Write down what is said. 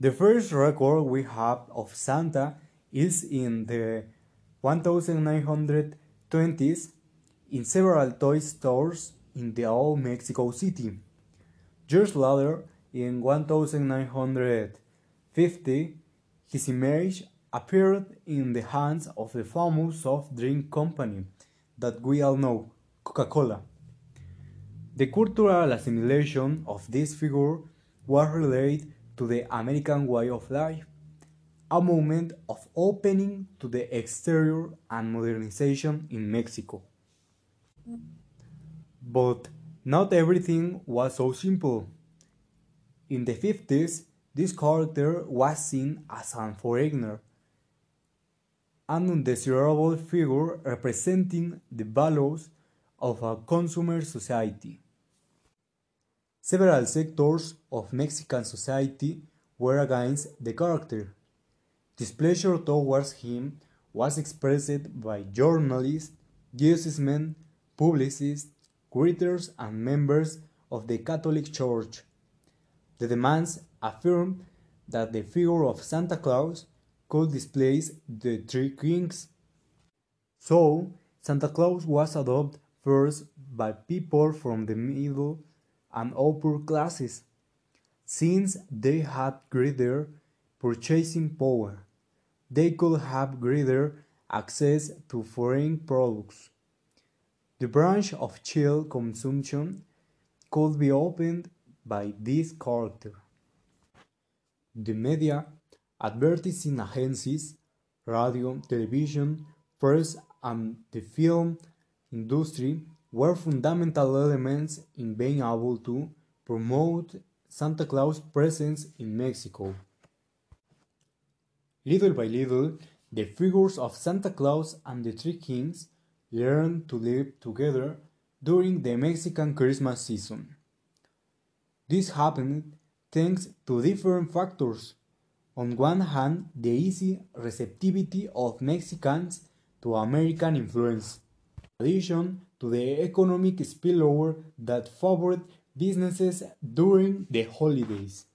The first record we have of Santa is in the 1920s in several toy stores in the old Mexico City. Years later, in 1950, his image appeared in the hands of the famous soft drink company that we all know, Coca-Cola. The cultural assimilation of this figure was related to the American way of life, a moment of opening to the exterior and modernization in Mexico. But not everything was so simple. In the 50s, this character was seen as a foreigner, an undesirable figure representing the values of a consumer society. Several sectors of Mexican society were against the character. Displeasure towards him was expressed by journalists, businessmen, publicists, critics, and members of the Catholic Church. The demands affirmed that the figure of Santa Claus could displace the three kings. So, Santa Claus was adopted first by people from the middle and upper classes, since they had greater purchasing power. They could have greater access to foreign products. The branch of chill consumption could be opened by this character. The media, advertising agencies, radio, television, press, and the film industry were fundamental elements in being able to promote Santa Claus' presence in Mexico. Little by little, the figures of Santa Claus and the Three Kings learned to live together during the Mexican Christmas season. This happened thanks to different factors. On one hand, the easy receptivity of Mexicans to American influence, in addition to the economic spillover that favored businesses during the holidays.